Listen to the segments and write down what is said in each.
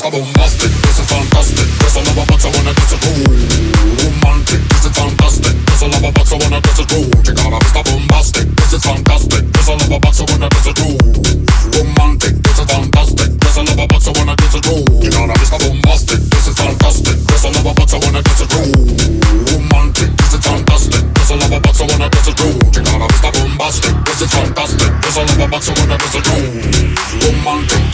Stop on nothing.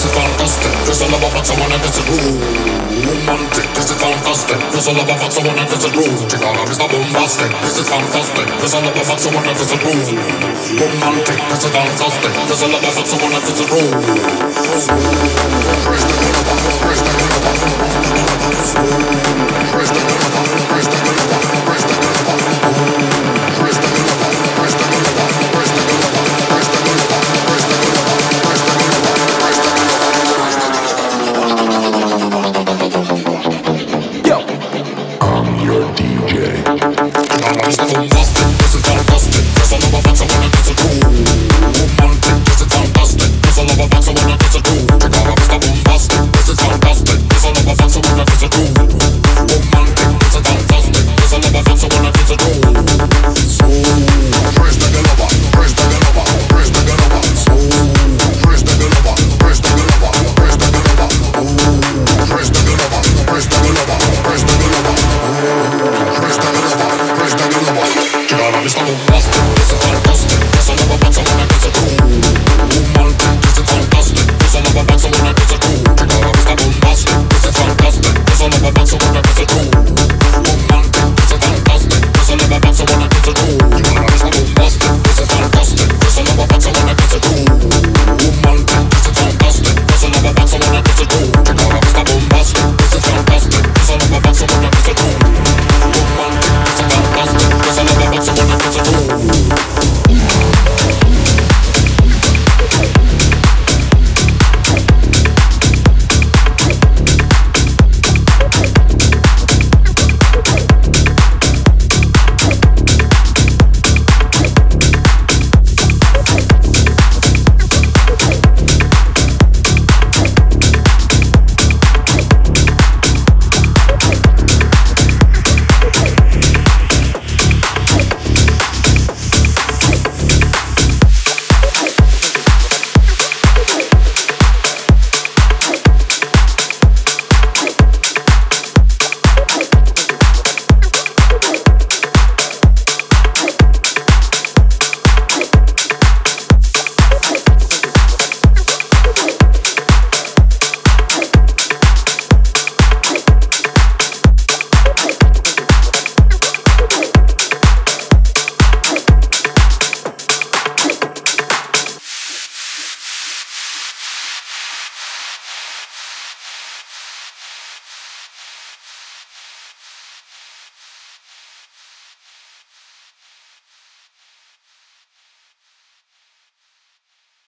cause it's fantastic. There's a love about someone that gets a groove. Romantic, This is fantastic. There's a love about someone that gets a groove. Check out not Boombastic, this is fantastic. There's a love about someone that gets a groove. Romantic, This is fantastic. There's a love about someone that gets a groove. Praise the não você com